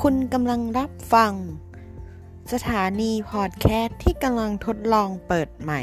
คุณกำลังรับฟัง สถานีพอดแคสต์ที่กำลังทดลองเปิดใหม่